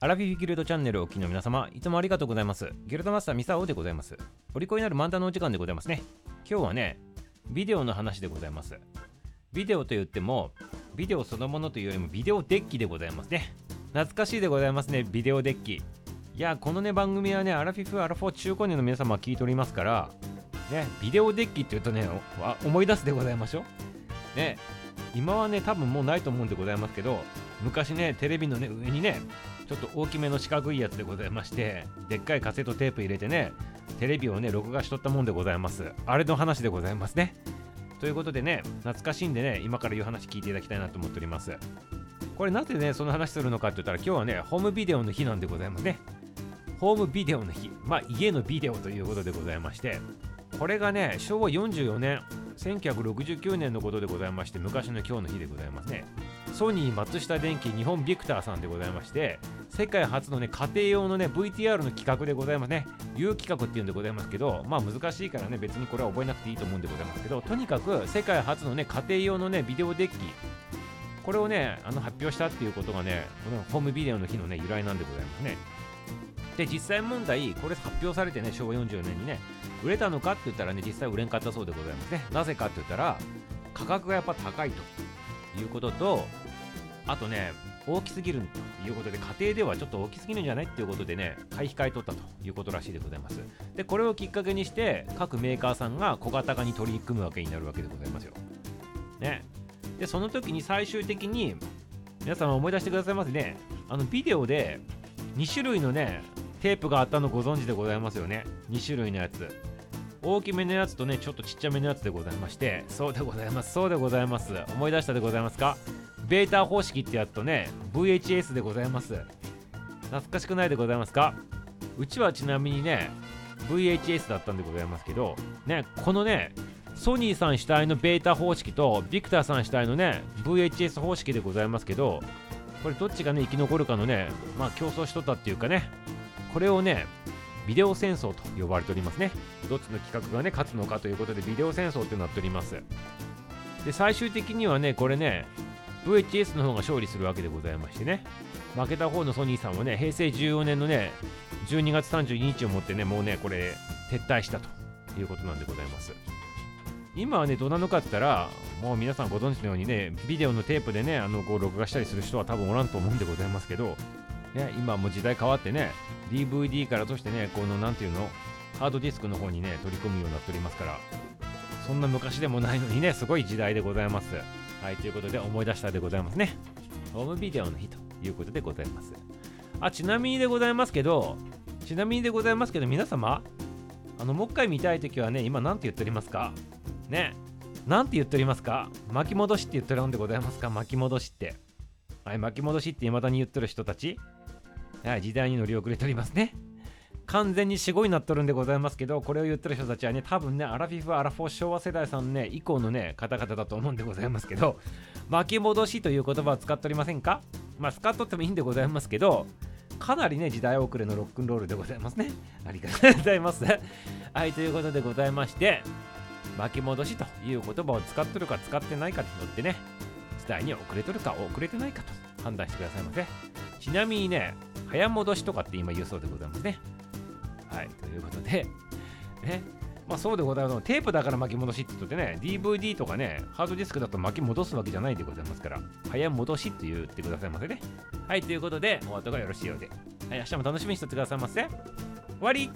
アラフィフギルドチャンネルをお聞きの皆様、いつもありがとうございます。ギルドマスターミサオでございます。お利口になる漫談のお時間でございますね。今日はね、ビデオの話でございます。ビデオと言っても、ビデオそのものというよりもビデオデッキでございますね。懐かしいでございますね、ビデオデッキ。いや、このね、番組はね、アラフィフ、アラフォー中高年の皆様は聞いておりますから、ね、ビデオデッキって言うとね、思い出すでございましょ？う。ね、今はね、多分もうないと思うんでございますけど、昔ね、テレビのね、上にね、ちょっと大きめの四角いやつでございまして、でっかいカセットテープ入れてね、テレビをね、録画しとったもんでございます。あれの話でございますね。ということでね、懐かしいんでね、今から言う話聞いていただきたいなと思っております。これなぜね、その話するのかって言ったら、今日はね、ホームビデオの日なんでございますね。ホームビデオの日、まあ家のビデオということでございまして、これがね、昭和44年、1969年のことでございまして、昔の今日の日でございますね。ソニー松下電器日本ビクターさんでございまして、世界初のね、家庭用のね、VTR の企画でございますね。有企画っていうんでございますけど、まあ難しいからね、別にこれは覚えなくていいと思うんでございますけど、とにかく世界初のね、家庭用のね、ビデオデッキ、これをね、あの発表したっていうことがね、このホームビデオの日のね、由来なんでございますね。で、実際問題、これ発表されてね、昭和44年にね、売れたのかって言ったらね、実際売れんかったそうでございますね。なぜかって言ったら、価格がやっぱ高いということと、あとね、大きすぎるということで、家庭ではちょっと大きすぎるんじゃないっていうことでね、買い控えとったということらしいでございます。で、これをきっかけにして、各メーカーさんが小型化に取り組むわけになるわけでございますよ。ね。で、その時に最終的に、皆様思い出してくださいますね。あの、ビデオで2種類のね、テープがあったのご存知でございますよね。2種類のやつ。大きめのやつとね、ちょっとちっちゃめのやつでございまして、そうでございます、そうでございます。思い出したでございますか？ベータ方式ってやつとね、VHS でございます。懐かしくないでございますか？うちはちなみにね、VHS だったんでございますけど、ね、このね、ソニーさん主体のベータ方式とビクターさん主体のね、VHS 方式でございますけど、これどっちがね、生き残るかのね、まあ競争しとったっていうかね、これをね、ビデオ戦争と呼ばれておりますね。どっちの企画がね、勝つのかということで、ビデオ戦争ってなっております。で、最終的にはね、これね、VHS の方が勝利するわけでございましてね、負けた方のソニーさんはね、平成14年のね、12月32日をもってね、もうね、これ、撤退したということなんでございます。今はね、どうなのかって言ったら、もう皆さんご存知のようにね、ビデオのテープでね、あの、こう、録画したりする人は多分おらんと思うんでございますけど、ね、今も時代変わってね、DVD からとしてね、この、なんていうの、ハードディスクの方にね、取り込むようになっておりますから、そんな昔でもないのにね、すごい時代でございます。はい、ということで思い出したでございますね。ホームビデオの日ということでございます。あ、ちなみにでございますけど、ちなみにでございますけど、皆様、あの、もう一回見たいときはね、今なんて言っておりますか？ね。なんて言っておりますか？巻き戻しって言ってるんでございますか？巻き戻しって。はい、巻き戻しって未だに言ってる人たちはい、時代に乗り遅れておりますね。完全に死後になっとるんでございますけど、これを言ってる人たちはね、多分ね、アラフィフ、アラフォー昭和世代さんね、以降のね、方々だと思うんでございますけど、巻き戻しという言葉を使っておりませんか？まあ、使っとってもいいんでございますけど、かなりね、時代遅れのロックンロールでございますね。ありがとうございます。はい、ということでございまして、巻き戻しという言葉を使っとるか使ってないかによってね、代に遅れとるか遅れてないかと判断してくださいませ。ちなみにね、早戻しとかって今言うそうでございますね。はい、ということで、ね、まあそうでございます。テープだから巻き戻しって言ってね、DVD とかね、ハードディスクだと巻き戻すわけじゃないでございますから、早戻しって言ってくださいませね。はい、ということで、お後がよろしいようで。はい、明日も楽しみにしてってくださいませ。終わり